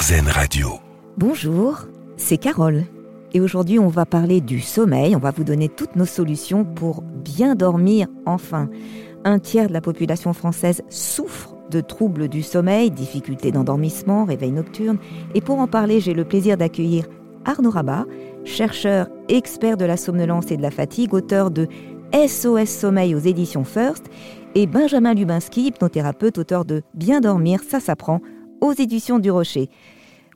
Radio. Bonjour, c'est Carole. Et aujourd'hui, on va parler du sommeil. On va vous donner toutes nos solutions pour bien dormir enfin. Un tiers de la population française souffre de troubles du sommeil, difficultés d'endormissement, réveil nocturne. Et pour en parler, j'ai le plaisir d'accueillir Arnaud Rabat, chercheur expert de la somnolence et de la fatigue, auteur de SOS Sommeil aux éditions First, et Benjamin Lubinski, hypnothérapeute, auteur de Bien dormir, ça s'apprend aux éditions du Rocher.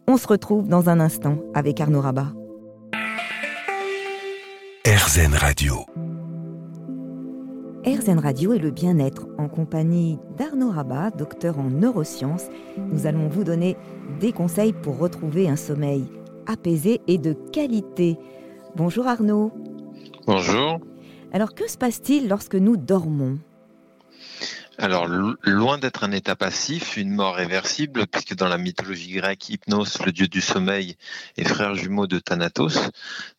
On se retrouve dans un instant avec Arnaud Rabat. RZN Radio. RZN Radio et le bien-être en compagnie d'Arnaud Rabat, docteur en neurosciences. Nous allons vous donner des conseils pour retrouver un sommeil apaisé et de qualité. Bonjour Arnaud. Bonjour. Alors que se passe-t-il lorsque nous dormons? Alors, loin d'être un état passif, une mort réversible, puisque dans la mythologie grecque, Hypnos, le dieu du sommeil, est frère jumeau de Thanatos,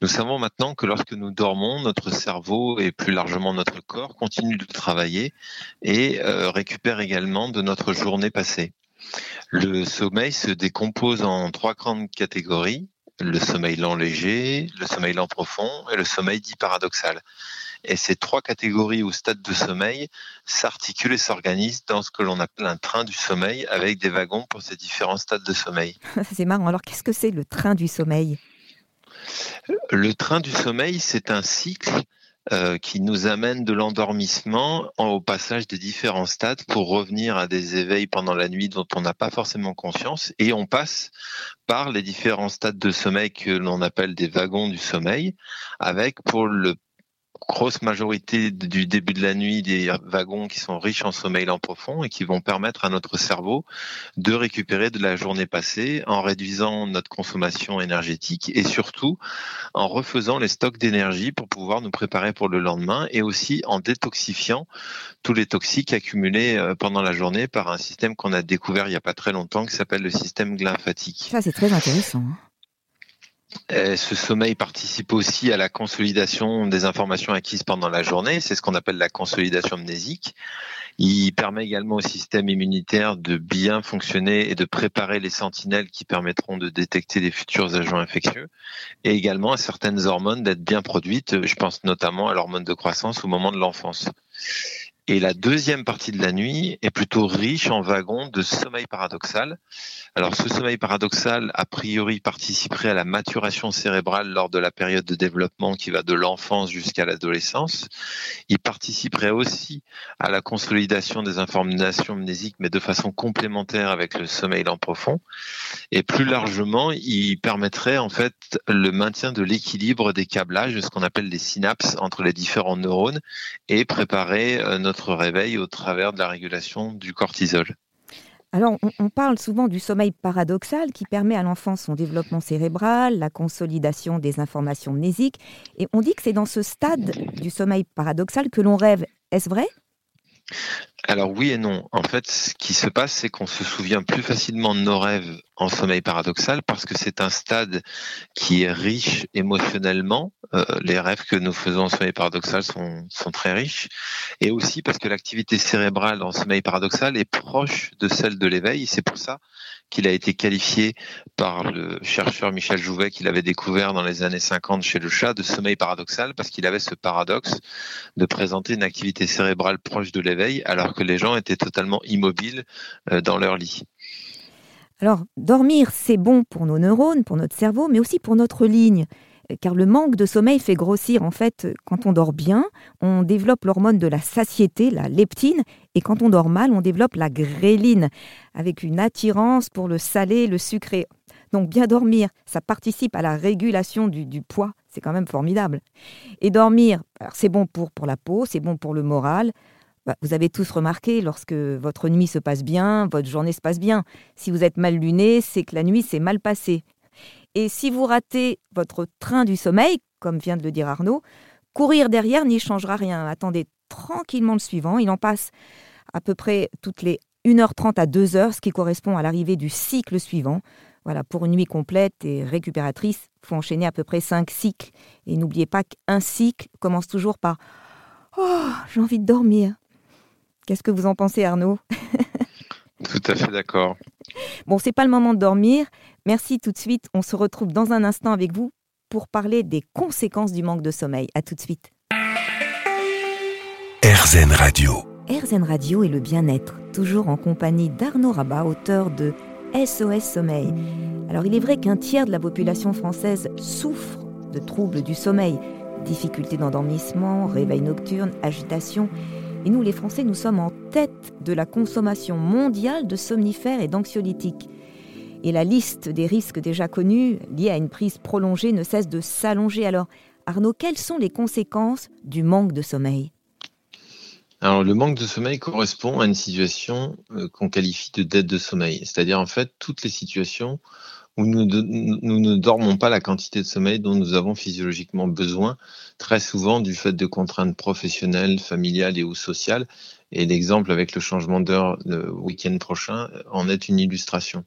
nous savons maintenant que lorsque nous dormons, notre cerveau et plus largement notre corps continue de travailler et euh, récupère également de notre journée passée. Le sommeil se décompose en trois grandes catégories le sommeil lent léger, le sommeil lent profond et le sommeil dit paradoxal. Et ces trois catégories ou stades de sommeil s'articulent et s'organisent dans ce que l'on appelle un train du sommeil avec des wagons pour ces différents stades de sommeil. c'est marrant. Alors qu'est-ce que c'est le train du sommeil? Le train du sommeil, c'est un cycle euh, qui nous amène de l'endormissement au passage des différents stades pour revenir à des éveils pendant la nuit dont on n'a pas forcément conscience et on passe par les différents stades de sommeil que l'on appelle des wagons du sommeil avec pour le grosse majorité du début de la nuit des wagons qui sont riches en sommeil lent profond et qui vont permettre à notre cerveau de récupérer de la journée passée en réduisant notre consommation énergétique et surtout en refaisant les stocks d'énergie pour pouvoir nous préparer pour le lendemain et aussi en détoxifiant tous les toxiques accumulés euh, pendant la journée par un système qu'on a découvert il n'y a pas très longtemps qui s'appelle le système lymphatique. Ça c'est très intéressant. Hein. Euh, ce sommeil participe aussi à la consolidation des informations acquises pendant la journée. C'est ce qu'on appelle la consolidation mnésique. Il permet également au système immunitaire de bien fonctionner et de préparer les sentinelles qui permettront de détecter les futurs agents infectieux et également à certaines hormones d'être bien produites. Je pense notamment à l'hormone de croissance au moment de l'enfance. Et la deuxième partie de la nuit est plutôt riche en wagons de sommeil paradoxal. Alors ce sommeil paradoxal, a priori, participerait à la maturation cérébrale lors de la période de développement qui va de l'enfance jusqu'à l'adolescence. Il participerait aussi à la consolidation des informations mnésiques, mais de façon complémentaire avec le sommeil lent profond. Et plus largement, il permettrait en fait le maintien de l'équilibre des câblages, ce qu'on appelle les synapses entre les différents neurones, et préparer euh, notre réveil au travers de la régulation du cortisol. Alors, on, parle souvent du sommeil paradoxal qui permet à l'enfant son développement cérébral, la consolidation des informations mnésiques. Et on dit que c'est dans ce stade du sommeil paradoxal que l'on rêve. Est-ce vrai? Alors oui et non. En fait, ce qui se passe, c'est qu'on se souvient plus facilement de nos rêves en sommeil paradoxal parce que c'est un stade qui est riche émotionnellement. Euh, les rêves que nous faisons en sommeil paradoxal sont, sont très riches. Et aussi parce que l'activité cérébrale en sommeil paradoxal est proche de celle de l'éveil. C'est pour ça qu'il a été qualifié par le chercheur Michel Jouvet qu'il avait découvert dans les années 50 chez le chat de sommeil paradoxal parce qu'il avait ce paradoxe de présenter une activité cérébrale proche de l'éveil alors que les gens étaient totalement immobiles euh, dans leur lit. Alors, dormir, c'est bon pour nos neurones, pour notre cerveau, mais aussi pour notre ligne car le manque de sommeil fait grossir. En fait, quand on dort bien, on développe l'hormone de la satiété, la leptine, et quand on dort mal, on développe la gréline, avec une attirance pour le salé, le sucré. Donc bien dormir, ça participe à la régulation du, poids, c'est quand même formidable. Et dormir, c'est bon pour, pour la peau, c'est bon pour le moral. Bah, vous avez tous remarqué, lorsque votre nuit se passe bien, votre journée se passe bien. Si vous êtes mal luné, c'est que la nuit s'est mal passée. Et si vous ratez votre train du sommeil, comme vient de le dire Arnaud, courir derrière n'y changera rien. Attendez tranquillement le suivant. Il en passe à peu près toutes les 1h30 à 2h, ce qui correspond à l'arrivée du cycle suivant. Voilà, pour une nuit complète et récupératrice, il faut enchaîner à peu près 5 cycles. Et n'oubliez pas qu'un cycle commence toujours par Oh, j'ai envie de dormir. Qu'est-ce que vous en pensez, Arnaud? Tout à fait d'accord. Bon, c'est pas le moment de dormir. Merci tout de suite. On se retrouve dans un instant avec vous pour parler des conséquences du manque de sommeil. À tout de suite. RZN Radio. RZN Radio et le bien-être, toujours en compagnie d'Arnaud Rabat, auteur de SOS Sommeil. Alors il est vrai qu'un tiers de la population française souffre de troubles du sommeil, difficultés d'endormissement, réveil nocturne, agitation. Et nous, les Français, nous sommes en tête de la consommation mondiale de somnifères et d'anxiolytiques. Et la liste des risques déjà connus liés à une prise prolongée ne cesse de s'allonger. Alors, Arnaud, quelles sont les conséquences du manque de sommeil? Alors, le manque de sommeil correspond à une situation euh, qu'on qualifie de dette de sommeil, c'est-à-dire en fait toutes les situations où nous, ne dormons pas la quantité de sommeil dont nous avons physiologiquement besoin, très souvent du fait de contraintes professionnelles, familiales et ou sociales. Et l'exemple avec le changement d'heure le week-end prochain en est une illustration.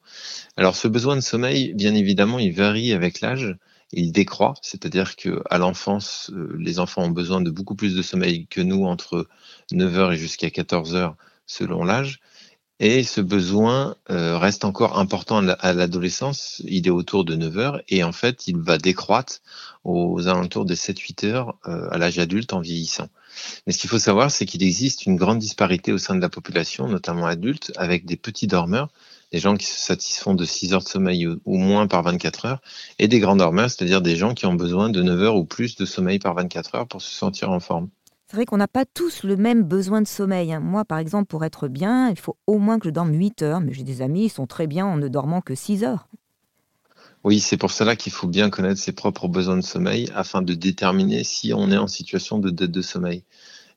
Alors ce besoin de sommeil, bien évidemment, il varie avec l'âge il décroît, c'est-à-dire que à l'enfance, euh, les enfants ont besoin de beaucoup plus de sommeil que nous entre 9h et jusqu'à 14h selon l'âge. Et ce besoin euh, reste encore important à l'adolescence, il est autour de 9 heures et en fait il va décroître aux alentours de 7-8 heures euh, à l'âge adulte en vieillissant. Mais ce qu'il faut savoir, c'est qu'il existe une grande disparité au sein de la population, notamment adulte, avec des petits dormeurs, des gens qui se satisfont de 6 heures de sommeil ou moins par 24 heures, et des grands dormeurs, c'est-à-dire des gens qui ont besoin de 9 heures ou plus de sommeil par 24 heures pour se sentir en forme. C'est vrai qu'on n'a pas tous le même besoin de sommeil. Hein. Moi, par exemple, pour être bien, il faut au moins que je dorme 8 heures, mais j'ai des amis, ils sont très bien en ne dormant que 6 heures. Oui, c'est pour cela qu'il faut bien connaître ses propres besoins de sommeil afin de déterminer si on est en situation de dette de sommeil.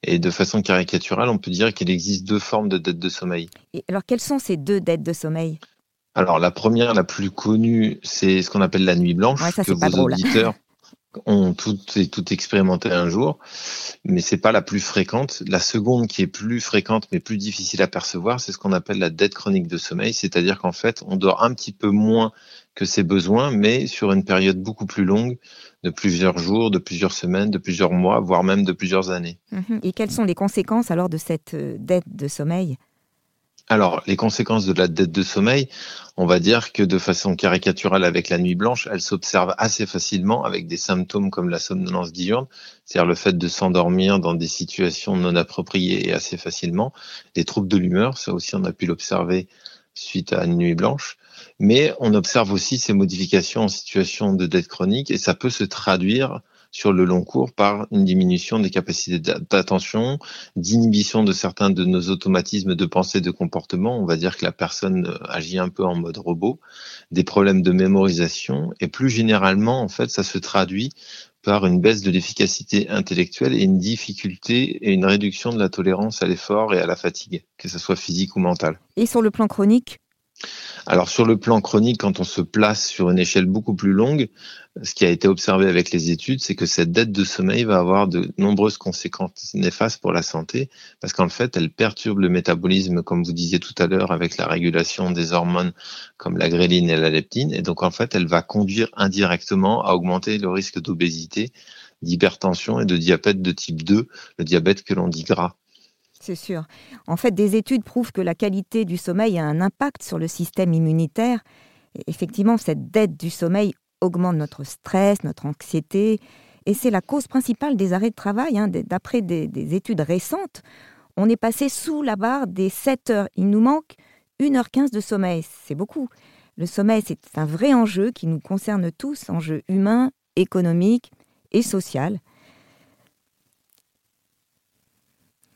Et de façon caricaturale, on peut dire qu'il existe deux formes de dette de sommeil. Et alors, quelles sont ces deux dettes de sommeil? Alors, la première, la plus connue, c'est ce qu'on appelle la nuit blanche, ça, que vos drôle. auditeurs ont tout et tout expérimenté un jour, mais c'est pas la plus fréquente. La seconde qui est plus fréquente mais plus difficile à percevoir, c'est ce qu'on appelle la dette chronique de sommeil, c'est-à-dire qu'en fait, on dort un petit peu moins que ses besoins, mais sur une période beaucoup plus longue, de plusieurs jours, de plusieurs semaines, de plusieurs mois, voire même de plusieurs années. Mhm. Et quelles sont les conséquences alors de cette euh, dette de sommeil? Alors, les conséquences de la dette de sommeil, on va dire que de façon caricaturale avec la nuit blanche, elles s'observent assez facilement avec des symptômes comme la somnolence diurne, c'est-à-dire le fait de s'endormir dans des situations non appropriées et assez facilement, des troubles de l'humeur, ça aussi on a pu l'observer suite à une nuit blanche, mais on observe aussi ces modifications en situation de dette chronique et ça peut se traduire sur le long cours par une diminution des capacités d'attention, d'inhibition de certains de nos automatismes de pensée, de comportement. On va dire que la personne euh, agit un peu en mode robot, des problèmes de mémorisation et plus généralement, en fait, ça se traduit par une baisse de l'efficacité intellectuelle et une difficulté et une réduction de la tolérance à l'effort et à la fatigue, que ce soit physique ou mentale. Et sur le plan chronique alors sur le plan chronique, quand on se place sur une échelle beaucoup plus longue, ce qui a été observé avec les études, c'est que cette dette de sommeil va avoir de nombreuses conséquences néfastes pour la santé, parce qu'en fait, elle perturbe le métabolisme, comme vous disiez tout à l'heure, avec la régulation des hormones comme la gréline et la leptine, et donc en fait, elle va conduire indirectement à augmenter le risque d'obésité, d'hypertension et de diabète de type 2, le diabète que l'on dit gras. C'est sûr. En fait, des études prouvent que la qualité du sommeil a un impact sur le système immunitaire. effectivement, cette dette du sommeil augmente notre stress, notre anxiété, et c'est la cause principale des arrêts de travail. Hein. D'après des, des, études récentes, on est passé sous la barre des 7 heures. Il nous manque 1h15 de sommeil. C'est beaucoup. Le sommeil, c'est un vrai enjeu qui nous concerne tous, enjeu humain, économique et social.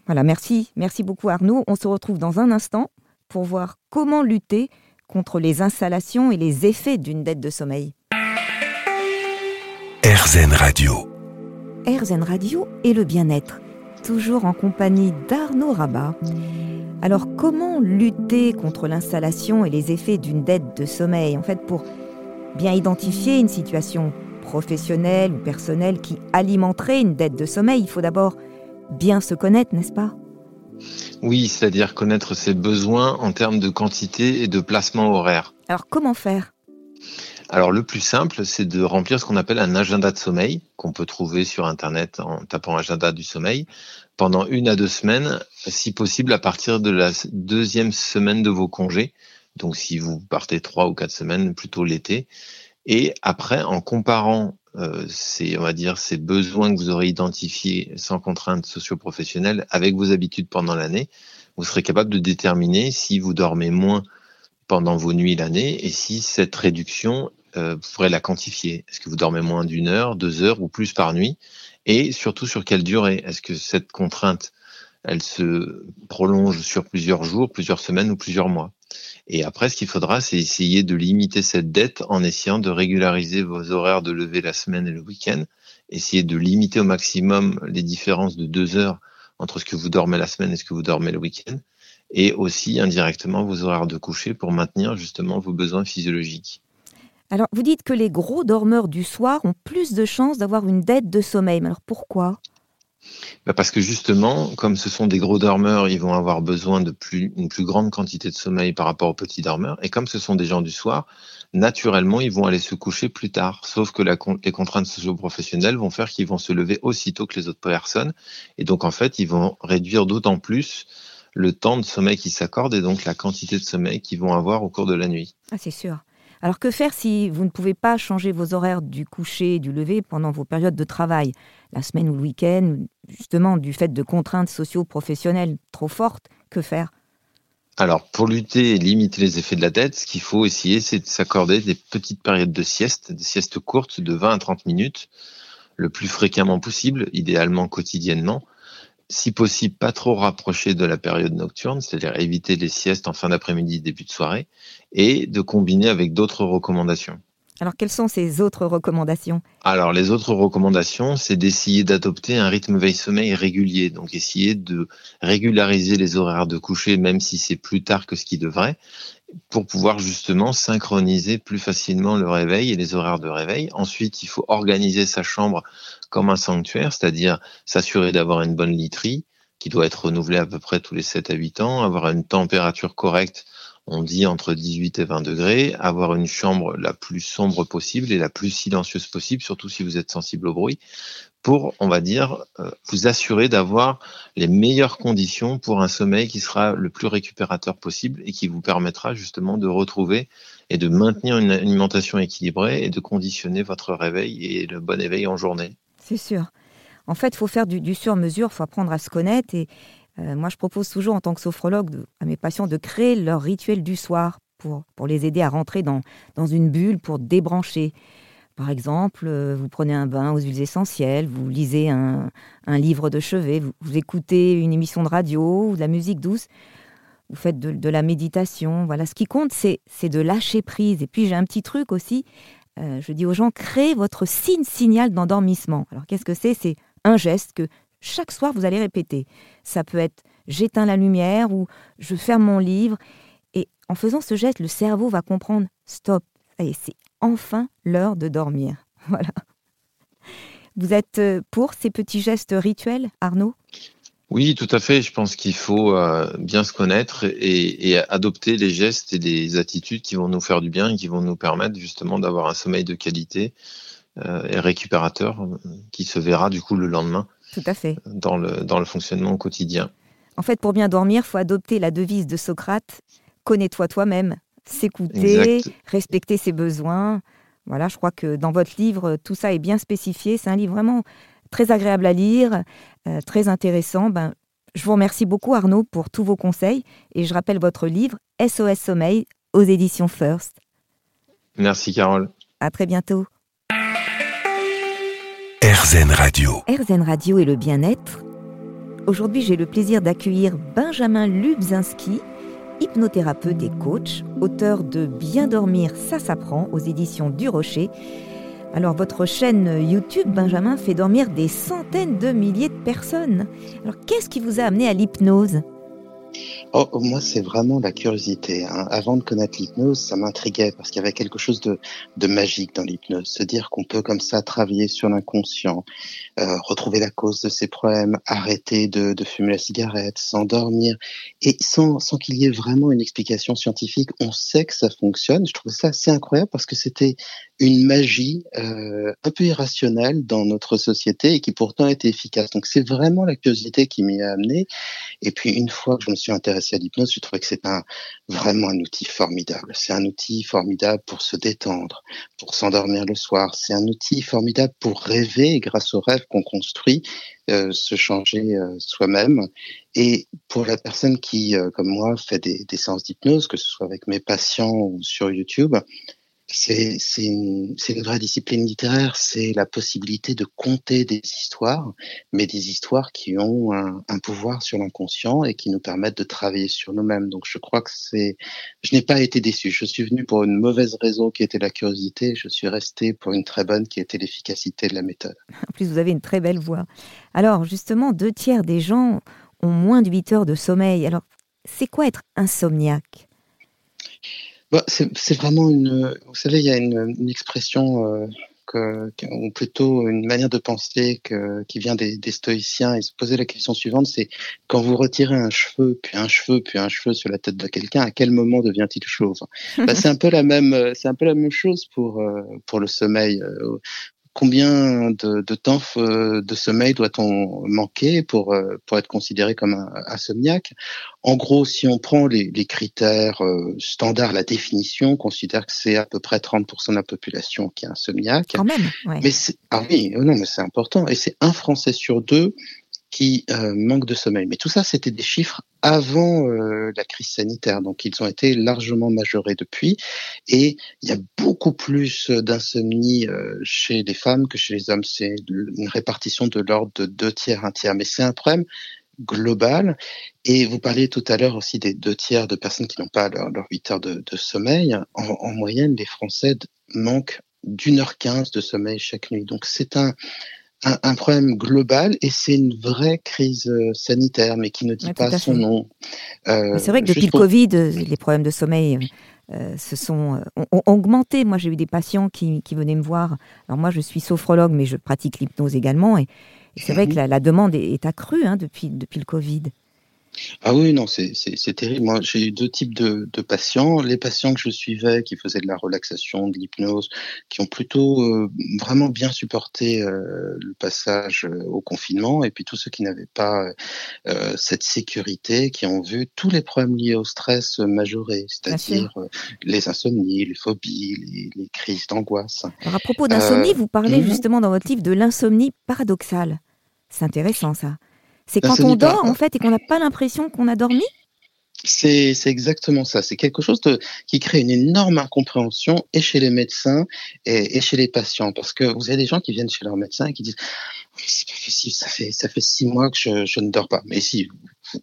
Voilà, merci, merci beaucoup Arnaud. On se retrouve dans un instant pour voir comment lutter contre les installations et les effets d'une dette de sommeil. RZN Radio. RZN Radio et le bien-être, toujours en compagnie d'Arnaud Rabat. Alors comment lutter contre l'installation et les effets d'une dette de sommeil? En fait, pour bien identifier une situation professionnelle ou personnelle qui alimenterait une dette de sommeil, il faut d'abord bien se connaître, n'est-ce pas? Oui, c'est-à-dire connaître ses besoins en termes de quantité et de placement horaire. Alors comment faire? Alors le plus simple, c'est de remplir ce qu'on appelle un agenda de sommeil, qu'on peut trouver sur Internet en tapant agenda du sommeil, pendant une à deux semaines, si possible à partir de la deuxième semaine de vos congés, Donc si vous partez trois ou quatre semaines, plutôt l'été. Et après, en comparant euh, ces, on va dire, ces besoins que vous aurez identifiés sans contrainte socio-professionnelle avec vos habitudes pendant l'année, vous serez capable de déterminer si vous dormez moins pendant vos nuits l'année et si cette réduction, euh, vous pourrez la quantifier. Est-ce que vous dormez moins d'une heure, deux heures ou plus par nuit? Et surtout sur quelle durée? Est-ce que cette contrainte, elle se prolonge sur plusieurs jours, plusieurs semaines ou plusieurs mois? Et après, ce qu'il faudra, c'est essayer de limiter cette dette en essayant de régulariser vos horaires de lever la semaine et le week-end, essayer de limiter au maximum les différences de deux heures entre ce que vous dormez la semaine et ce que vous dormez le week-end, et aussi indirectement vos horaires de coucher pour maintenir justement vos besoins physiologiques. Alors, vous dites que les gros dormeurs du soir ont plus de chances d'avoir une dette de sommeil. Mais alors pourquoi? Bah, parce que justement, comme ce sont des gros dormeurs, ils vont avoir besoin de plus, une plus grande quantité de sommeil par rapport aux petits dormeurs. Et comme ce sont des gens du soir, naturellement, ils vont aller se coucher plus tard. Sauf que la, les contraintes socio-professionnelles vont faire qu'ils vont se lever aussitôt que les autres personnes. Et donc, en fait, ils vont réduire d'autant plus le temps de sommeil qui s'accorde et donc la quantité de sommeil qu'ils vont avoir au cours de la nuit. Ah, c'est sûr. Alors que faire si vous ne pouvez pas changer vos horaires du coucher et du lever pendant vos périodes de travail, la semaine ou le week-end, justement du fait de contraintes socio-professionnelles trop fortes Que faire? Alors, pour lutter et limiter les effets de la dette, ce qu'il faut essayer, c'est de s'accorder des petites périodes de sieste, des siestes courtes de 20 à 30 minutes, le plus fréquemment possible, idéalement quotidiennement, si possible, pas trop rapprocher de la période nocturne, c'est-à-dire éviter les siestes en fin d'après-midi, début de soirée, et de combiner avec d'autres recommandations. Alors, quelles sont ces autres recommandations? Alors, les autres recommandations, c'est d'essayer d'adopter un rythme veille-sommeil régulier. Donc, essayer de régulariser les horaires de coucher, même si c'est plus tard que ce qui devrait, pour pouvoir justement synchroniser plus facilement le réveil et les horaires de réveil. Ensuite, il faut organiser sa chambre comme un sanctuaire, c'est-à-dire s'assurer d'avoir une bonne literie qui doit être renouvelée à peu près tous les 7 à 8 ans, avoir une température correcte, on dit entre 18 et 20 degrés, avoir une chambre la plus sombre possible et la plus silencieuse possible, surtout si vous êtes sensible au bruit, pour, on va dire, euh, vous assurer d'avoir les meilleures conditions pour un sommeil qui sera le plus récupérateur possible et qui vous permettra justement de retrouver et de maintenir une alimentation équilibrée et de conditionner votre réveil et le bon éveil en journée. C'est sûr. En fait, il faut faire du, sur-mesure, il faut apprendre à se connaître. Et euh, moi, je propose toujours en tant que sophrologue à mes patients de créer leur rituel du soir pour, les aider à rentrer dans, une bulle, pour débrancher. Par exemple, euh, vous prenez un bain aux huiles essentielles, vous lisez un, livre de chevet, vous, écoutez une émission de radio ou de la musique douce, vous faites de, la méditation. Voilà, ce qui compte, c'est de lâcher prise. Et puis j'ai un petit truc aussi. Euh, je dis aux gens, créez votre signe signal d'endormissement. Alors qu'est-ce que c'est? C'est un geste que chaque soir vous allez répéter. Ça peut être j'éteins la lumière ou je ferme mon livre. Et en faisant ce geste, le cerveau va comprendre stop. C'est enfin l'heure de dormir. Voilà. Vous êtes euh, pour ces petits gestes rituels, Arnaud? Oui, tout à fait. Je pense qu'il faut euh, bien se connaître et, adopter les gestes et les attitudes qui vont nous faire du bien et qui vont nous permettre justement d'avoir un sommeil de qualité euh, et récupérateur qui se verra du coup le lendemain. Tout à fait. Dans le, dans le fonctionnement quotidien. En fait, pour bien dormir, il faut adopter la devise de Socrate connais-toi toi-même, s'écouter, respecter ses besoins. Voilà, je crois que dans votre livre, tout ça est bien spécifié. C'est un livre vraiment très agréable à lire, euh, très intéressant. Ben, je vous remercie beaucoup Arnaud pour tous vos conseils et je rappelle votre livre SOS Sommeil aux éditions First. Merci Carole. À très bientôt. RZN Radio. RZN Radio et le bien-être. Aujourd'hui, j'ai le plaisir d'accueillir Benjamin Lubzinski, hypnothérapeute et coach, auteur de Bien dormir, ça s'apprend aux éditions du Rocher. Alors votre chaîne YouTube, Benjamin, fait dormir des centaines de milliers de personnes. Alors qu'est-ce qui vous a amené à l'hypnose? Oh, moi, c'est vraiment la curiosité. Hein. Avant de connaître l'hypnose, ça m'intriguait parce qu'il y avait quelque chose de, de magique dans l'hypnose. Se dire qu'on peut comme ça travailler sur l'inconscient, euh, retrouver la cause de ses problèmes, arrêter de, de fumer la cigarette, s'endormir, et sans, sans qu'il y ait vraiment une explication scientifique, on sait que ça fonctionne. Je trouvais ça assez incroyable parce que c'était une magie euh, un peu irrationnelle dans notre société et qui pourtant était efficace. Donc c'est vraiment la curiosité qui m'y a amené. Et puis une fois que je me suis intéressé à l'hypnose, je trouvais que c'est un, vraiment un outil formidable. C'est un outil formidable pour se détendre, pour s'endormir le soir. C'est un outil formidable pour rêver grâce aux rêves qu'on construit, euh, se changer euh, soi-même. Et pour la personne qui, euh, comme moi, fait des, des séances d'hypnose, que ce soit avec mes patients ou sur YouTube, c'est une, vraie discipline littéraire, c'est la possibilité de conter des histoires, mais des histoires qui ont un, un pouvoir sur l'inconscient et qui nous permettent de travailler sur nous-mêmes. Donc je crois que c'est, je n'ai pas été déçu. Je suis venu pour une mauvaise raison qui était la curiosité, je suis resté pour une très bonne qui était l'efficacité de la méthode. En plus, vous avez une très belle voix. Alors justement, deux tiers des gens ont moins de 8 heures de sommeil. Alors c'est quoi être insomniaque? Bah, c'est vraiment une. Vous savez, il y a une, une expression, euh, que, ou plutôt une manière de penser que, qui vient des, des stoïciens. Et se poser la question suivante c'est quand vous retirez un cheveu, puis un cheveu, puis un cheveu sur la tête de quelqu'un, à quel moment devient-il chauve? Bah, C'est un peu la même. C'est un peu la même chose pour euh, pour le sommeil. Euh, combien de, de temps de sommeil doit-on manquer pour, euh, pour être considéré comme un insomniaque? En gros, si on prend les, les critères euh, standards, la définition, on considère que c'est à peu près 30% de la population qui est insomniaque. Quand même, ouais. Mais ah oui, non, mais c'est important. Et c'est un Français sur deux qui euh, manquent de sommeil. Mais tout ça, c'était des chiffres avant euh, la crise sanitaire, donc ils ont été largement majorés depuis. Et il y a beaucoup plus d'insomnie euh, chez les femmes que chez les hommes. C'est une répartition de l'ordre de deux tiers, un tiers. Mais c'est un problème global. Et vous parliez tout à l'heure aussi des deux tiers de personnes qui n'ont pas leurs leur 8 heures de, sommeil. En, en, moyenne, les Français manquent d'une heure quinze de sommeil chaque nuit. Donc c'est un, un, un, problème global et c'est une vraie crise euh, sanitaire, mais qui ne dit ouais, pas son nom. Euh, c'est vrai que depuis le. Covid, euh, les problèmes de sommeil euh, se sont ont, ont, augmenté. Moi, j'ai eu des patients qui, qui, venaient me voir. Alors moi, je suis sophrologue, mais je pratique l'hypnose également, et, et c'est vrai que la, la demande est, est accrue hein, depuis depuis le Covid. Ah oui, non, c'est terrible. Moi, j'ai eu deux types de, de, patients. Les patients que je suivais, qui faisaient de la relaxation, de l'hypnose, qui ont plutôt euh, vraiment bien supporté euh, le passage euh, au confinement, et puis tous ceux qui n'avaient pas euh, cette sécurité, qui ont vu tous les problèmes liés au stress majorer, c'est-à-dire les insomnies, les phobies, les, les crises d'angoisse. Alors à propos d'insomnie, vous parlez mmh. justement dans votre livre de l'insomnie paradoxale. C'est intéressant ça. C'est quand on dort, en fait, et qu'on n'a pas l'impression qu'on a dormi c'est exactement ça. C'est quelque chose de, qui crée une énorme incompréhension et chez les médecins et, et, chez les patients. Parce que vous avez des gens qui viennent chez leur médecin et qui disent C'est pas possible, ça fait, ça fait six mois que je, je, ne dors pas. Mais si,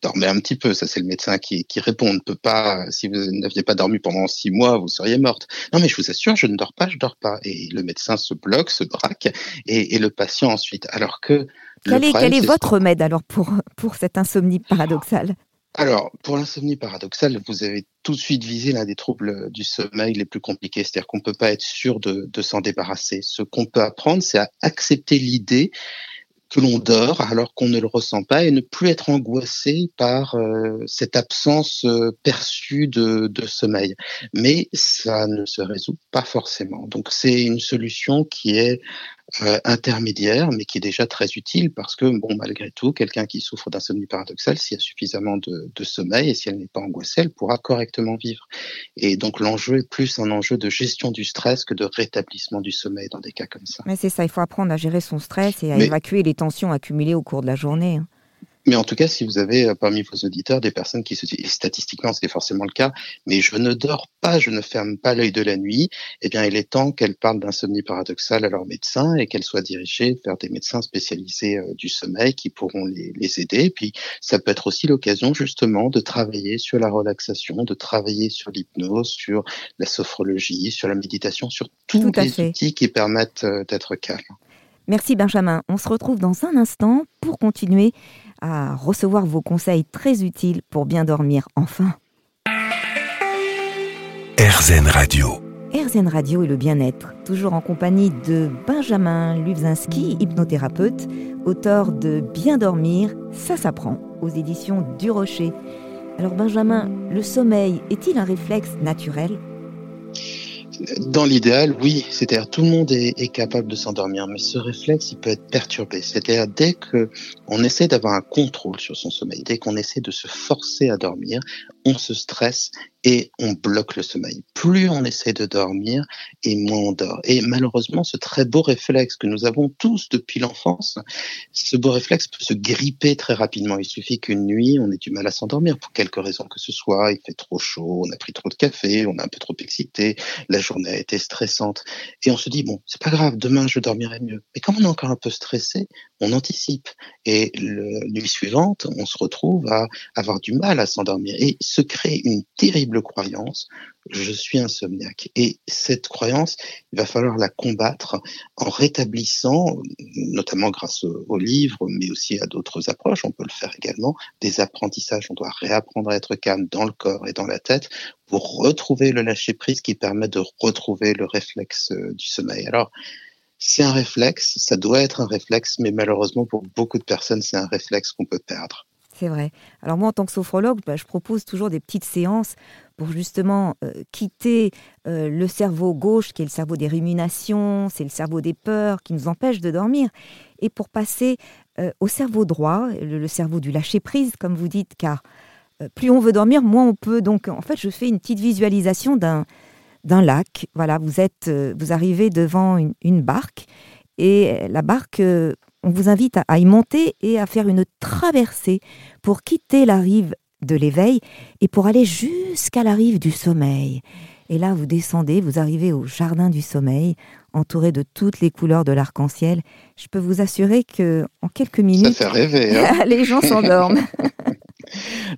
dormez un petit peu. Ça, c'est le médecin qui, qui répond. On ne peut pas, si vous n'aviez pas dormi pendant six mois, vous seriez morte. Non, mais je vous assure, je ne dors pas, je dors pas. Et le médecin se bloque, se braque et, et le patient ensuite. Alors que. Quel est, quel est, est votre remède alors pour, pour cette insomnie paradoxale? Alors, pour l'insomnie paradoxale, vous avez tout de suite visé l'un des troubles du sommeil les plus compliqués, c'est-à-dire qu'on ne peut pas être sûr de, de s'en débarrasser. Ce qu'on peut apprendre, c'est à accepter l'idée que l'on dort alors qu'on ne le ressent pas et ne plus être angoissé par euh, cette absence euh, perçue de, de, sommeil. Mais ça ne se résout pas forcément. Donc c'est une solution qui est euh, intermédiaire, mais qui est déjà très utile parce que, bon, malgré tout, quelqu'un qui souffre d'insomnie paradoxale, s'il y a suffisamment de, de, sommeil et si elle n'est pas angoissée, elle pourra correctement vivre. Et donc l'enjeu est plus un enjeu de gestion du stress que de rétablissement du sommeil dans des cas comme ça. Mais c'est ça, il faut apprendre à gérer son stress et à mais, évacuer les tensions accumulées au cours de la journée. Hein. Mais en tout cas, si vous avez euh, parmi vos auditeurs des personnes qui se disent, statistiquement c'est forcément le cas, mais je ne dors pas, je ne ferme pas l'œil de la nuit, eh bien il est temps qu'elles parlent d'insomnie paradoxale à leur médecin et qu'elles soient dirigées vers des médecins spécialisés euh, du sommeil qui pourront les, les aider. Et puis ça peut être aussi l'occasion justement de travailler sur la relaxation, de travailler sur l'hypnose, sur la sophrologie, sur la méditation, sur tous Tout les fait. outils qui permettent euh, d'être calme. Merci Benjamin. On se retrouve dans un instant pour continuer à recevoir vos conseils très utiles pour bien dormir enfin. RZN Radio. RZN Radio et le bien-être, toujours en compagnie de Benjamin Lubzinski, hypnothérapeute, auteur de Bien dormir, ça s'apprend, aux éditions du Rocher. Alors Benjamin, le sommeil est-il un réflexe naturel? Dans l'idéal, oui. C'est-à-dire tout le monde est, capable de s'endormir, mais ce réflexe, il peut être perturbé. C'est-à-dire dès que on essaie d'avoir un contrôle sur son sommeil, dès qu'on essaie de se forcer à dormir, on se stresse et on bloque le sommeil. Plus on essaie de dormir et moins on dort. Et malheureusement, ce très beau réflexe que nous avons tous depuis l'enfance, ce beau réflexe peut se gripper très rapidement. Il suffit qu'une nuit, on ait du mal à s'endormir pour quelque raison que ce soit. Il fait trop chaud, on a pris trop de café, on est un peu trop excité, la journée a été stressante. Et on se dit, bon, c'est pas grave, demain je dormirai mieux. Mais comme on est encore un peu stressé, on anticipe. Et la nuit suivante, on se retrouve à avoir du mal à s'endormir. Se crée une terrible croyance, je suis insomniaque. Et cette croyance, il va falloir la combattre en rétablissant, notamment grâce aux livres, mais aussi à d'autres approches, on peut le faire également, des apprentissages. On doit réapprendre à être calme dans le corps et dans la tête pour retrouver le lâcher-prise qui permet de retrouver le réflexe euh, du sommeil. Alors, c'est un réflexe, ça doit être un réflexe, mais malheureusement pour beaucoup de personnes, c'est un réflexe qu'on peut perdre. C'est vrai. Alors moi, en tant que sophrologue, bah, je propose toujours des petites séances pour justement euh, quitter euh, le cerveau gauche, qui est le cerveau des ruminations, c'est le cerveau des peurs, qui nous empêche de dormir, et pour passer euh, au cerveau droit, le, cerveau du lâcher-prise, comme vous dites, car plus on veut dormir, moins on peut. Donc, en fait, je fais une petite visualisation d'un d'un lac. Voilà, vous êtes, vous arrivez devant une, une barque, et la barque on vous invite à, y monter et à faire une traversée pour quitter la rive de l'éveil et pour aller jusqu'à la rive du sommeil. Et là, vous descendez, vous arrivez au jardin du sommeil, entouré de toutes les couleurs de l'arc-en-ciel. Je peux vous assurer que en quelques minutes, Ça fait rêver, hein. les gens s'endorment.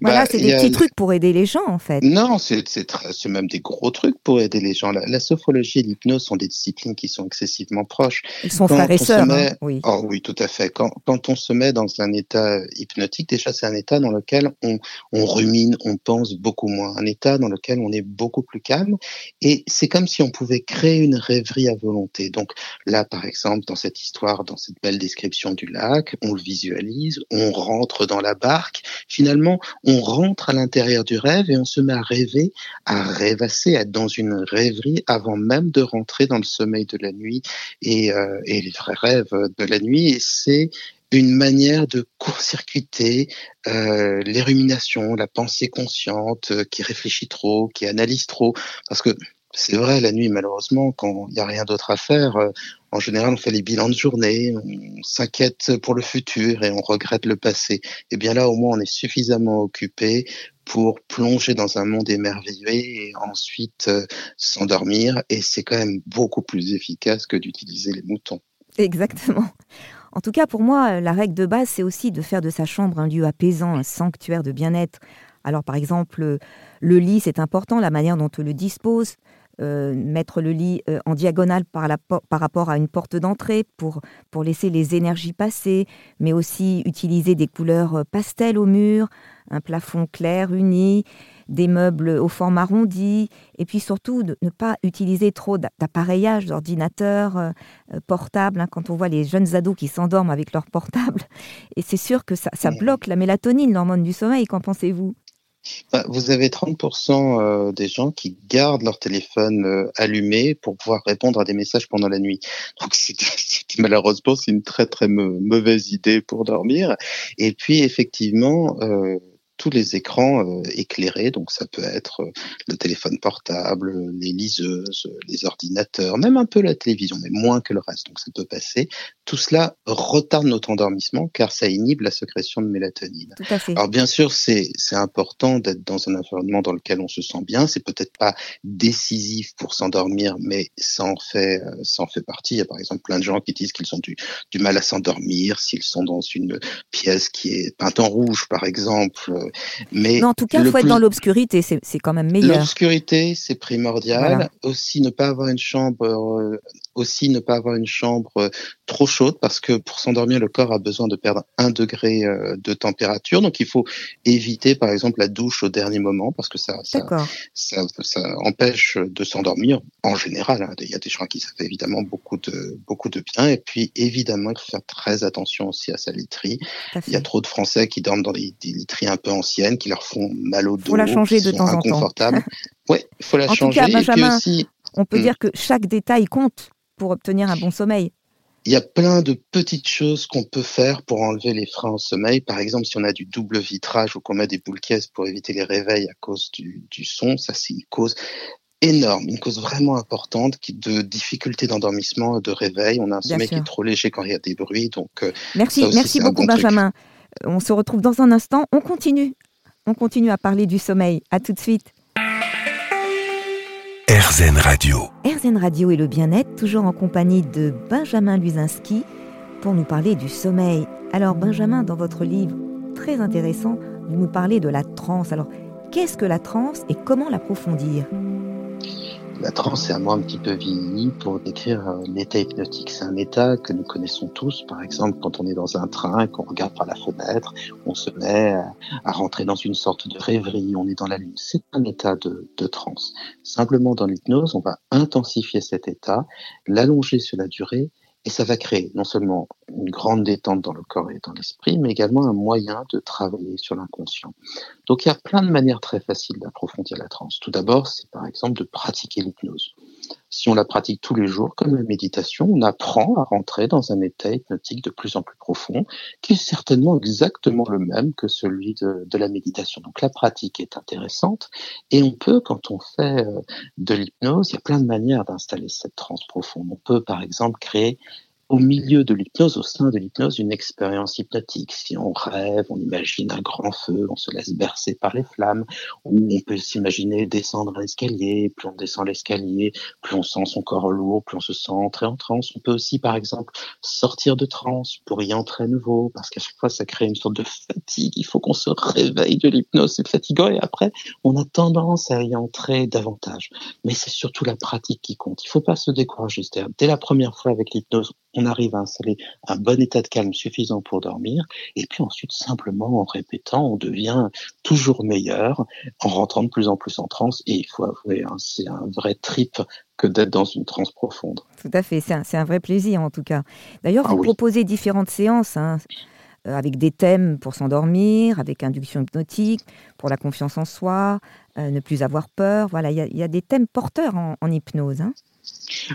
Voilà, bah, c'est des petits trucs pour aider les gens, en fait. Non, c'est même des gros trucs pour aider les gens. La, sophrologie et l'hypnose sont des disciplines qui sont excessivement proches. Ils sont frères et sœurs, hein, oui. Oh, oui, tout à fait. Quand, quand, on se met dans un état hypnotique, déjà, c'est un état dans lequel on, on rumine, on pense beaucoup moins. Un état dans lequel on est beaucoup plus calme. Et c'est comme si on pouvait créer une rêverie à volonté. Donc là, par exemple, dans cette histoire, dans cette belle description du lac, on le visualise, on rentre dans la barque. Finalement, on rentre à l'intérieur du rêve et on se met à rêver, à rêvasser, à être dans une rêverie avant même de rentrer dans le sommeil de la nuit et, euh, les vrais rêves de la nuit. Et c'est une manière de court-circuiter euh, les ruminations, la pensée consciente euh, qui réfléchit trop, qui analyse trop, parce que c'est vrai, la nuit, malheureusement, quand il n'y a rien d'autre à faire, euh, en général, on fait les bilans de journée, on s'inquiète pour le futur et on regrette le passé. Et eh bien là, au moins, on est suffisamment occupé pour plonger dans un monde émerveillé et ensuite euh, s'endormir. Et c'est quand même beaucoup plus efficace que d'utiliser les moutons. Exactement. En tout cas, pour moi, la règle de base, c'est aussi de faire de sa chambre un lieu apaisant, un sanctuaire de bien-être. Alors, par exemple, le lit, c'est important, la manière dont on le dispose. Euh, mettre le lit euh, en diagonale par, rapport à une porte d'entrée pour, pour laisser les énergies passer, mais aussi utiliser des couleurs euh, pastel au mur, un plafond clair uni, des meubles au forme arrondi, et puis surtout ne pas utiliser trop d'appareillage, d'ordinateur portable, hein, quand on voit les jeunes ados qui s'endorment avec leur portable. Et c'est sûr que ça, ça bloque la mélatonine, l'hormone du sommeil, qu'en pensez-vous? Vous avez 30% euh, des gens qui gardent leur téléphone euh, allumé pour pouvoir répondre à des messages pendant la nuit. Donc malheureusement c'est une très très mauvaise idée pour dormir. Et puis effectivement, euh, tous les écrans euh, éclairés, donc ça peut être euh, le téléphone portable, les liseuses, les ordinateurs, même un peu la télévision, mais moins que le reste, donc ça peut passer. Tout cela retarde notre endormissement car ça inhibe la sécrétion de mélatonine. Alors bien sûr, c'est important d'être dans un environnement dans lequel on se sent bien. C'est peut-être pas décisif pour s'endormir, mais ça en fait euh, ça en fait partie. Il y a par exemple plein de gens qui disent qu'ils ont du, du mal à s'endormir s'ils sont dans une pièce qui est peinte en rouge, par exemple mais en tout cas, il faut être dans l'obscurité, c'est quand même meilleur. L'obscurité, c'est primordial. Aussi, ne pas avoir une chambre, euh, aussi ne pas avoir une chambre euh, trop chaude parce que pour s'endormir, le corps a besoin de perdre un degré euh, de température. Donc, il faut éviter, par exemple, la douche au dernier moment parce que ça, ça, ça, empêche de s'endormir en général. Hein. Il y a des gens qui savent évidemment beaucoup de, beaucoup de bien. Et puis, évidemment, il faut faire très attention aussi à sa literie. Il y a trop de Français qui dorment dans des, des literies un peu anciennes, qui leur font mal au dos. Il faut la changer de temps en temps. oui, il faut la changer. et puis aussi, on peut mm. dire que chaque détail compte pour obtenir un bon sommeil. Il y a plein de petites choses qu'on peut faire pour enlever les freins au sommeil. Par exemple, si on a du double vitrage ou qu'on met des boules caisses pour éviter les réveils à cause du, son, ça c'est une cause énorme, une cause vraiment importante qui de difficulté d'endormissement, de réveil. On a un sommeil qui est trop léger quand il y a des bruits. Donc euh, merci, merci beaucoup Benjamin. On se retrouve dans un instant. On continue, on continue à parler du sommeil. À tout de suite. RZN Radio. Radio et le bien-être, toujours en compagnie de Benjamin Luzinski pour nous parler du sommeil. Alors Benjamin, dans votre livre, très intéressant, vous nous parlez de la transe. Alors, qu'est-ce que la transe et comment l'approfondir? La transe, c'est un mot un petit peu vieilli pour décrire l'état hypnotique. C'est un état que nous connaissons tous. Par exemple, quand on est dans un train, qu'on regarde par la fenêtre, on se met à rentrer dans une sorte de rêverie, on est dans la lune. C'est un état de, de transe. Simplement, dans l'hypnose, on va intensifier cet état, l'allonger sur la durée et ça va créer non seulement une grande détente dans le corps et dans l'esprit, mais également un moyen de travailler sur l'inconscient. Donc il y a plein de manières très faciles d'approfondir la transe. Tout d'abord, c'est par exemple de pratiquer l'hypnose. Si on la pratique tous les jours, comme la méditation, on apprend à rentrer dans un état hypnotique de plus en plus profond, qui est certainement exactement le même que celui de, la méditation. Donc la pratique est intéressante et on peut, quand on fait euh, de l'hypnose, il y a plein de manières d'installer cette transe profonde. On peut par exemple créer au milieu de l'hypnose, au sein de l'hypnose, une expérience hypnotique. Si on rêve, on imagine un grand feu, on se laisse bercer par les flammes, ou on peut s'imaginer descendre l'escalier, plus on descend l'escalier, plus on sent son corps lourd, plus on se sent entrer en transe. On peut aussi, par exemple, sortir de transe pour y entrer à nouveau, parce qu'à chaque fois, ça crée une sorte de fatigue. Il faut qu'on se réveille de l'hypnose, c'est fatigant, et après, on a tendance à y entrer davantage. Mais c'est surtout la pratique qui compte. Il faut pas se décourager. Dès la première fois avec l'hypnose, on arrive à installer un bon état de calme suffisant pour dormir, et puis ensuite, simplement en répétant, on devient toujours meilleur, en rentrant de plus en plus en transe, et il faut avouer, hein, c'est un vrai trip que d'être dans une transe profonde. Tout à fait, c'est un, vrai plaisir en tout cas. D'ailleurs, ah vous proposez différentes séances. Hein, euh, avec des thèmes pour s'endormir, avec induction hypnotique, pour la confiance en soi, euh, ne plus avoir peur. Voilà, il y, a des thèmes porteurs en, hypnose. Hein.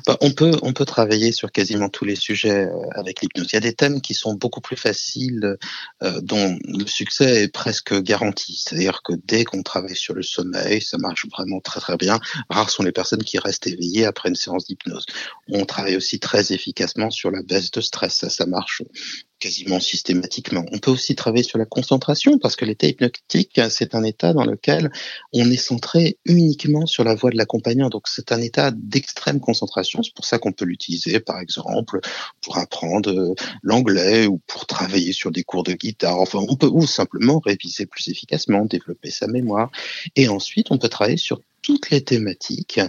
Bah, on, peut, on peut travailler sur quasiment tous les sujets euh, avec l'hypnose. Il y a des thèmes qui sont beaucoup plus faciles, euh, dont le succès est presque garanti. C'est-à-dire que dès qu'on travaille sur le sommeil, ça marche vraiment très très bien. Rares sont les personnes qui restent éveillées après une séance d'hypnose. On travaille aussi très efficacement sur la baisse de stress. Ça, ça marche quasiment systématiquement. On peut aussi travailler sur la concentration parce que l'état hypnotique, c'est un état dans lequel on est centré uniquement sur la voix de l'accompagnant. Donc c'est un état d'extrême concentration. C'est pour ça qu'on peut l'utiliser, par exemple, pour apprendre euh, l'anglais ou pour travailler sur des cours de guitare. Enfin, on peut ou simplement réviser plus efficacement, développer sa mémoire. Et ensuite, on peut travailler sur toutes les thématiques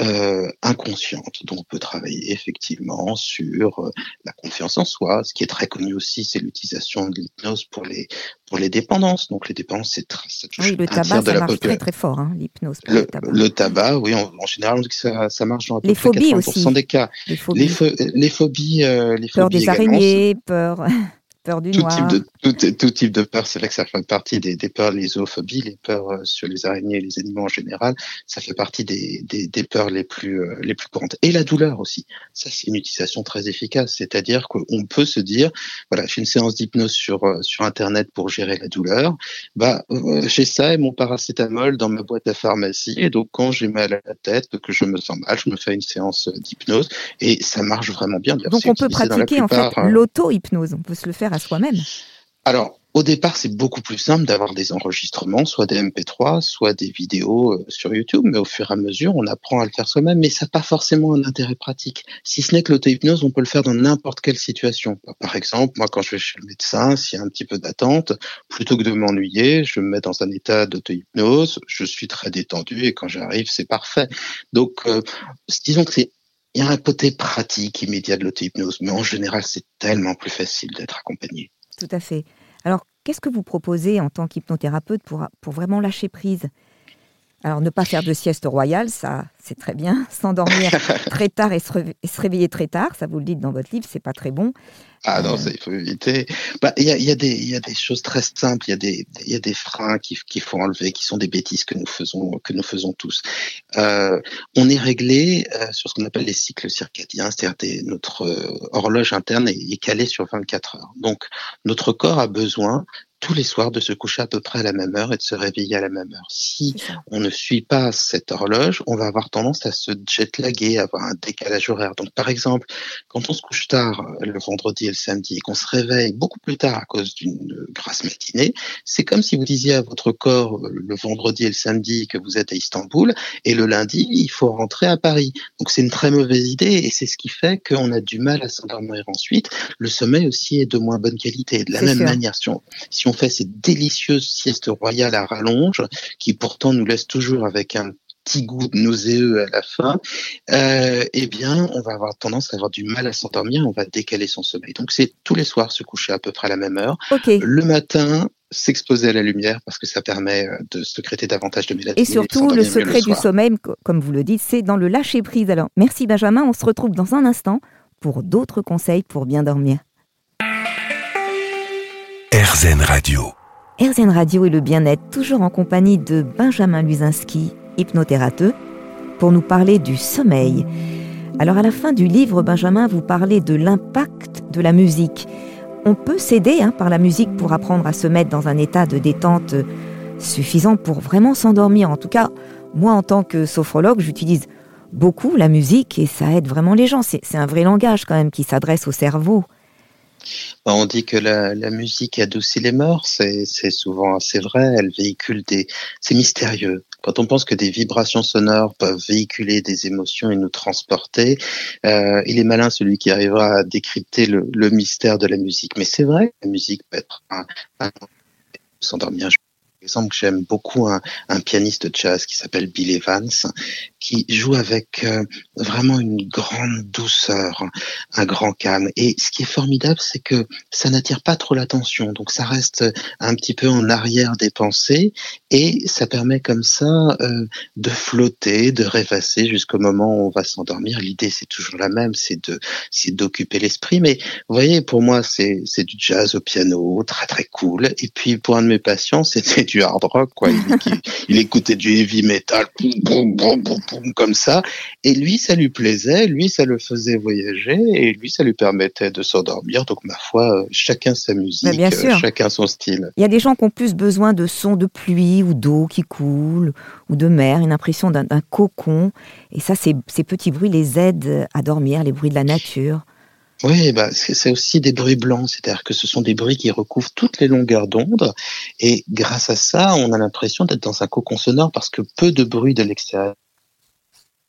euh, inconscientes. Donc on peut travailler effectivement sur euh, la confiance en soi. Ce qui est très connu aussi, c'est l'utilisation de l'hypnose pour les pour les dépendances. Donc les dépendances, c'est ça touche oui, le tabac, ça marche très très fort, hein, l'hypnose. Le, le, tabac. oui, en, général, on dit que ça, ça marche dans à peu les près 80% aussi. des cas. Les phobies, les, phobies, euh, les peur des araignées, peur peur du tout Type de, tout, tout, type de peur, c'est vrai que ça fait partie des, des peurs, les zoophobies, les peurs euh, sur les araignées et les animaux en général, ça fait partie des, des, des peurs les plus, euh, les plus courantes. Et la douleur aussi, ça c'est une utilisation très efficace, c'est-à-dire qu'on peut se dire, voilà, j'ai une séance d'hypnose sur, euh, sur Internet pour gérer la douleur, bah, j'ai ça et mon paracétamol dans ma boîte à pharmacie, et donc quand j'ai mal à la tête, que je me sens mal, je me fais une séance d'hypnose, et ça marche vraiment bien. Donc on peut pratiquer en fait l'auto-hypnose, on peut se le faire soi-même Alors, au départ, c'est beaucoup plus simple d'avoir des enregistrements, soit des MP3, soit des vidéos euh, sur YouTube, mais au fur et à mesure, on apprend à le faire soi-même, mais ça n'a pas forcément un intérêt pratique. Si ce n'est que l'auto-hypnose, on peut le faire dans n'importe quelle situation. Par exemple, moi, quand je vais chez le médecin, s'il y a un petit peu d'attente, plutôt que de m'ennuyer, je me mets dans un état d'auto-hypnose, je suis très détendu, et quand j'arrive, c'est parfait. Donc, euh, disons que c'est il y a un côté pratique immédiat de l'auto-hypnose, mais en général, c'est tellement plus facile d'être accompagné. Tout à fait. Alors, qu'est-ce que vous proposez en tant qu'hypnothérapeute pour, pour vraiment lâcher prise? Alors, ne pas faire de sieste royale, ça, c'est très bien. S'endormir très tard et se, réveiller très tard, ça vous le dites dans votre livre, c'est pas très bon. Ah non, ça, il faut éviter. Bah, il y, a, y, a des, y a des choses très simples. Il y a des, y a des freins qu'il faut enlever, qui sont des bêtises que nous faisons, que nous faisons tous. Euh, on est réglé euh, sur ce qu'on appelle les cycles circadiens, c'est-à-dire notre euh, horloge interne est, est calée sur 24 heures. Donc, notre corps a besoin tous les soirs de se coucher à peu près à la même heure et de se réveiller à la même heure. Si on ne suit pas cette horloge, on va avoir tendance à se jetlaguer, à avoir un décalage horaire. Donc, par exemple, quand on se couche tard le vendredi et le samedi et qu'on se réveille beaucoup plus tard à cause d'une grasse matinée, c'est comme si vous disiez à votre corps le vendredi et le samedi que vous êtes à Istanbul et le lundi, il faut rentrer à Paris. Donc, c'est une très mauvaise idée et c'est ce qui fait qu'on a du mal à s'endormir ensuite. Le sommeil aussi est de moins bonne qualité. De la même manière, si on, si on on fait ces délicieuses siestes royales à rallonge, qui pourtant nous laissent toujours avec un petit goût nauséeux à la fin, euh, eh bien, on va avoir tendance à avoir du mal à s'endormir, on va décaler son sommeil. Donc, c'est tous les soirs se coucher à peu près à la même heure. Le matin, s'exposer à la lumière parce que ça permet euh, de sécréter davantage de mélatonine. Et surtout, le secret du sommeil, comme vous le dites, c'est dans le lâcher prise. Alors, merci Benjamin, on se retrouve dans un instant pour d'autres conseils pour bien dormir. RZN Radio. RZN Radio et le bien-être, toujours en compagnie de Benjamin Luzinski, hypnothérapeute, pour nous parler du sommeil. Alors à la fin du livre, Benjamin, vous parlez de l'impact de la musique. On peut s'aider hein, par la musique pour apprendre à se mettre dans un état de détente suffisant pour vraiment s'endormir. En tout cas, moi en tant que sophrologue, j'utilise beaucoup la musique et ça aide vraiment les gens. C'est un vrai langage quand même qui s'adresse au cerveau. Bah, on dit que la, musique adoucit les mœurs, c'est souvent assez vrai. Elle véhicule des, c'est mystérieux. Quand on pense que des vibrations sonores peuvent véhiculer des émotions et nous transporter, euh, il est malin celui qui arrivera à décrypter le, mystère de la musique. Mais c'est vrai, la musique peut être un, un s'endormir exemple, j'aime beaucoup un, un, pianiste de jazz qui s'appelle Bill Evans, qui joue avec euh, vraiment une grande douceur, un grand calme. Et ce qui est formidable, c'est que ça n'attire pas trop l'attention, donc ça reste un petit peu en arrière des pensées, et ça permet comme ça euh, de flotter, de rêvasser jusqu'au moment où on va s'endormir. L'idée, c'est toujours la même, c'est de, c'est d'occuper l'esprit. Mais vous voyez, pour moi, c'est, c'est du jazz au piano, très très cool. Et puis pour un de mes patients, c'était du hard rock, quoi. Il, écoutait du heavy metal, comme ça. Et lui, ça lui plaisait, lui, ça le faisait voyager, et lui, ça lui permettait de s'endormir. Donc, ma foi, chacun sa musique, chacun son style. Il y a des gens qui ont plus besoin de sons de pluie ou d'eau qui coule, ou de mer, une impression d'un cocon. Et ça, ces, ces petits bruits les aident à dormir, les bruits de la nature. Oui, bah, c'est aussi des bruits blancs, c'est-à-dire que ce sont des bruits qui recouvrent toutes les longueurs d'onde, et grâce à ça, on a l'impression d'être dans un cocon sonore parce que peu de bruit de l'extérieur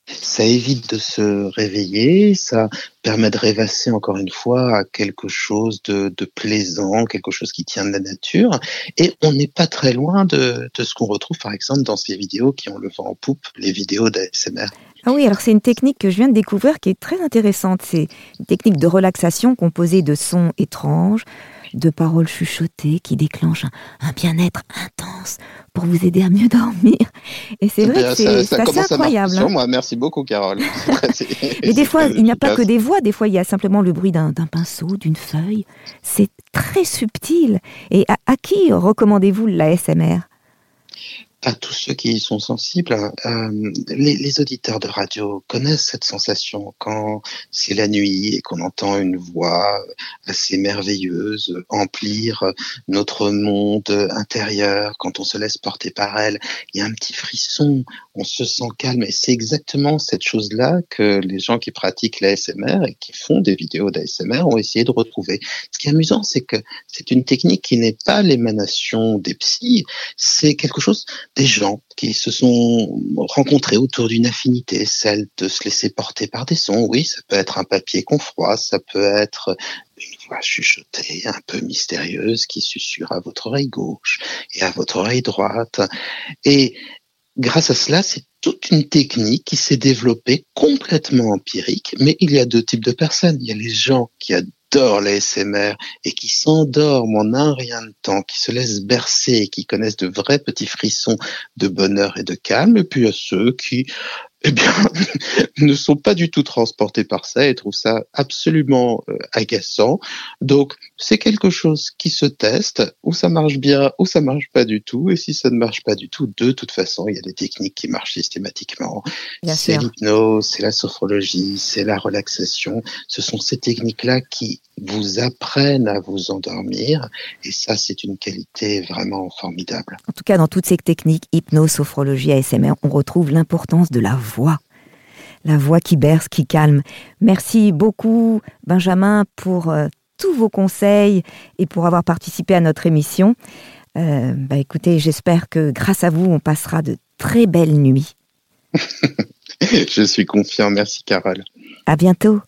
ça évite de se réveiller, ça permet de rêvasser encore une fois à quelque chose de, plaisant, quelque chose qui tient de la nature. Et on n'est pas très loin de, de ce qu'on retrouve par exemple dans ces vidéos qui ont le vent en poupe, les vidéos d'ASMR. Ah oui, alors c'est une technique que je viens de découvrir qui est très intéressante. C'est une technique de relaxation composée de sons étranges, de paroles chuchotées qui déclenchent un, bien-être intense pour vous aider à mieux dormir. Et c'est vrai que c'est assez incroyable. Hein. Moi, merci beaucoup, Carole. Et des fois, il n'y a pas que des voix. Des fois, il y a simplement le bruit d'un pinceau, d'une feuille. C'est très subtil. Et à, à qui recommandez-vous l'ASMR à tous ceux qui y sont sensibles, euh, les, les, auditeurs de radio connaissent cette sensation quand c'est la nuit et qu'on entend une voix assez merveilleuse emplir notre monde intérieur, quand on se laisse porter par elle, il y a un petit frisson, on se sent calme et c'est exactement cette chose-là que les gens qui pratiquent l'ASMR et qui font des vidéos d'ASMR ont essayé de retrouver. Ce qui est amusant, c'est que c'est une technique qui n'est pas l'émanation des psys, c'est quelque chose des gens qui se sont rencontrés autour d'une affinité, celle de se laisser porter par des sons. Oui, ça peut être un papier qu'on froisse, ça peut être une voix chuchotée, un peu mystérieuse, qui susurre à votre oreille gauche et à votre oreille droite. Et grâce à cela, c'est toute une technique qui s'est développée complètement empirique, mais il y a deux types de personnes. Il y a les gens qui l'ASMR et qui s'endorment en un rien de temps, qui se laissent bercer, qui connaissent de vrais petits frissons de bonheur et de calme, et puis à ceux qui eh bien, ne sont pas du tout transportés par ça et trouvent ça absolument euh, agaçant. Donc, c'est quelque chose qui se teste, où ça marche bien, ou ça marche pas du tout. Et si ça ne marche pas du tout, de toute façon, il y a des techniques qui marchent systématiquement. C'est l'hypnose, c'est la sophrologie, c'est la relaxation. Ce sont ces techniques-là qui vous apprennent à vous endormir. Et ça, c'est une qualité vraiment formidable. En tout cas, dans toutes ces techniques, hypnose, sophrologie, ASMR, on retrouve l'importance de la voix. La voix qui berce, qui calme. Merci beaucoup, Benjamin, pour euh, tous vos conseils et pour avoir participé à notre émission. Euh, bah écoutez, j'espère que grâce à vous, on passera de très belles nuits. Je suis confiant. Merci, Carole. À bientôt.